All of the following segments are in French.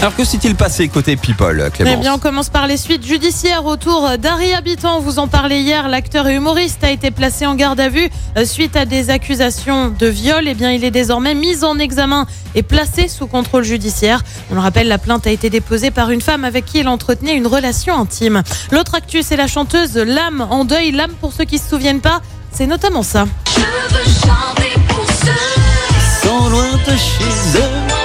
Alors que s'est-il passé côté People, Eh Clémence bien, on commence par les suites judiciaires autour d'Harry Habitant. Vous en parlez hier. L'acteur et humoriste a été placé en garde à vue euh, suite à des accusations de viol. Eh bien, il est désormais mis en examen et placé sous contrôle judiciaire. On le rappelle, la plainte a été déposée par une femme avec qui il entretenait une relation intime. L'autre actu, c'est la chanteuse Lame en deuil. Lame, pour ceux qui se souviennent pas, c'est notamment ça. Je veux chanter pour ceux Sans loin de chez eux.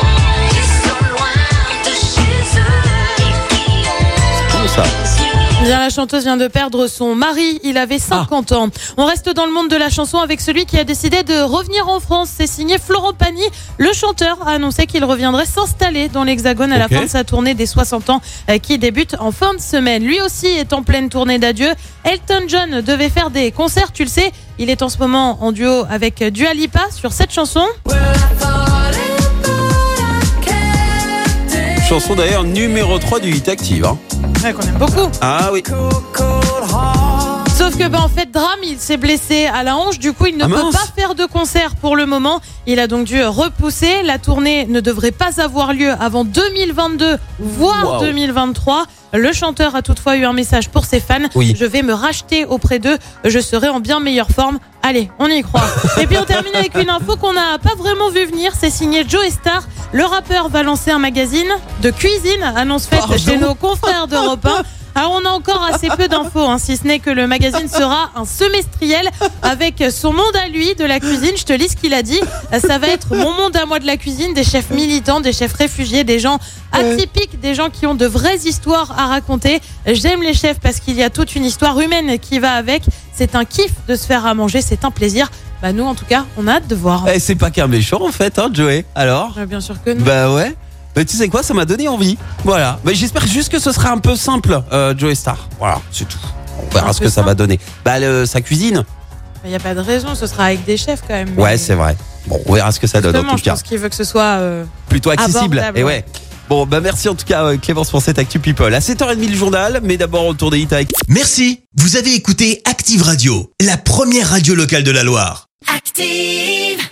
Bien, la chanteuse vient de perdre son mari. Il avait 50 ans. On reste dans le monde de la chanson avec celui qui a décidé de revenir en France. C'est signé Florent Pagny. Le chanteur a annoncé qu'il reviendrait s'installer dans l'Hexagone à la fin de sa tournée des 60 ans euh, qui débute en fin de semaine. Lui aussi est en pleine tournée d'adieu. Elton John devait faire des concerts, tu le sais. Il est en ce moment en duo avec Dua Lipa sur cette chanson. Chanson d'ailleurs numéro 3 du Hit Active. hein. Ouais, qu'on aime beaucoup. Ah oui. Sauf que ben en fait drame, il s'est blessé à la hanche, du coup il ne Ah peut pas faire de concert pour le moment. Il a donc dû repousser. La tournée ne devrait pas avoir lieu avant 2022, voire Wow. 2023. Le chanteur a toutefois eu un message pour ses fans. Oui. Je vais me racheter auprès d'eux. Je serai en bien meilleure forme. Allez, on y croit. Et puis on termine avec une info qu'on n'a pas vraiment vu venir. C'est signé Joe Star. Le rappeur va lancer un magazine de cuisine. Annonce faite Pardon chez nos confrères d'Europe 1. Alors on a encore assez peu d'infos, hein, si ce n'est que le magazine sera un semestriel avec son monde à lui de la cuisine. Je te lis ce qu'il a dit. Ça va être mon monde à moi de la cuisine, des chefs militants, des chefs réfugiés, des gens atypiques, des gens qui ont de vraies histoires à raconter. J'aime les chefs parce qu'il y a toute une histoire humaine qui va avec. C'est un kiff de se faire à manger, c'est un plaisir. Bah nous en tout cas, on a hâte de voir. Eh, c'est pas qu'un méchant en fait, hein, Joey. Alors Ouais, Bien sûr que non. Bah ouais. Mais tu sais quoi, ça m'a donné envie. Voilà. Mais j'espère juste que ce sera un peu simple, euh, Joey Star. Voilà, c'est tout. On verra Un ce peu que ça va donner. Bah le- sa cuisine. Il n'y a pas de raison, ce sera avec des chefs quand même. Ouais, Mais c'est vrai. Bon, on verra ce que ça donne en Justement, tout je cas. pense qu'il veut que ce soit. euh, Plutôt accessible. abordable, Et ouais. ouais. Bon, bah merci en tout cas euh, Clémence pour cette Actu People. À 7h30 le journal, mais d'abord on tourne des hits avec Merci, vous avez écouté Active Radio, la première radio locale de la Loire. Active.